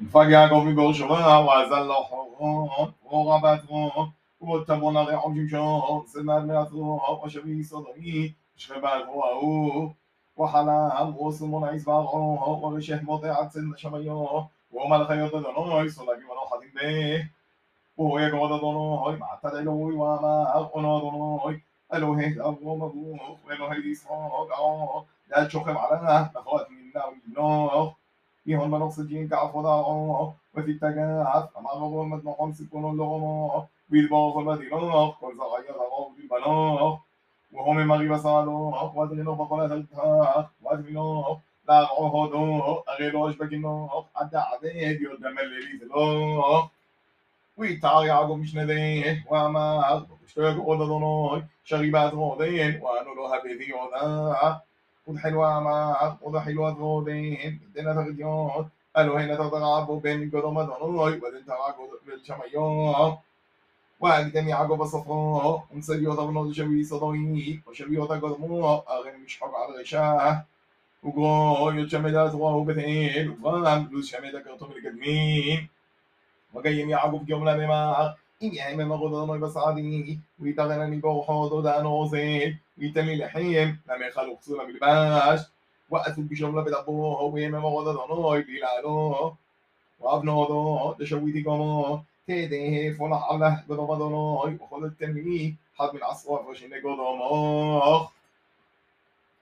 נדפק יעקב מגור שומר, ועזל לו חורון, אור רבתו, ובתבון הרי עום שמשון, סמד מעטרו, ושבי סודמי, שכבל רועהו, וחלם וסומון עזברו, ורשך מוטה עצל שמיו, ומלך היות אדוני, סולגים הנוחדים בה. והוא יגוד אדוני, מעטד אלוהי ואמר, עונו אדוני, אלוהי אברום אברוך, ואלוהי ישחוק, ארוך, דל שוכב עליו, נכון מינה ולבנוך. يهون فيهن نقصدين كعفضاء وفي التجنة عفق مغرور مدنقم سكون لغم بالباغ مدينة كل زغير غرب البلاغ وهم مغرب صالوح وادرين بقولة الكاخ وادرين لا غهدوح أغير أشبك النوح حتى عديد يردم اللي بيتلوح ويتعر يعقوب مشنديه وأمار وشتاق أدرنوح شريبات غودين وأنو لها بيدي وذاح وحلوة مع وحلوة غودين بدنا تغديون قدو مدون الله قدوم دونوي ودن تراك بالشميون وأقدم يعقوب الصفو ومسليو ضمنو شوي صدوي وشبيو تقدمو أغن مش حق على وقو وقوي يتشمدات وهو بثين وفرام لوس شمدة من القدمين وقيم يعقوب جملة بما إن يهيم مغدر نوي بسعدي ويتغنى نقو حوض دانوزين Ítame la gente, la meja lo la milbash, وأثب بشملة بدبوه ويما وغدا وابنا دو دشوي دي كمو تيديه فلح الله بدبضنوي وخلو التميني حد من عصوات قدو ضموخ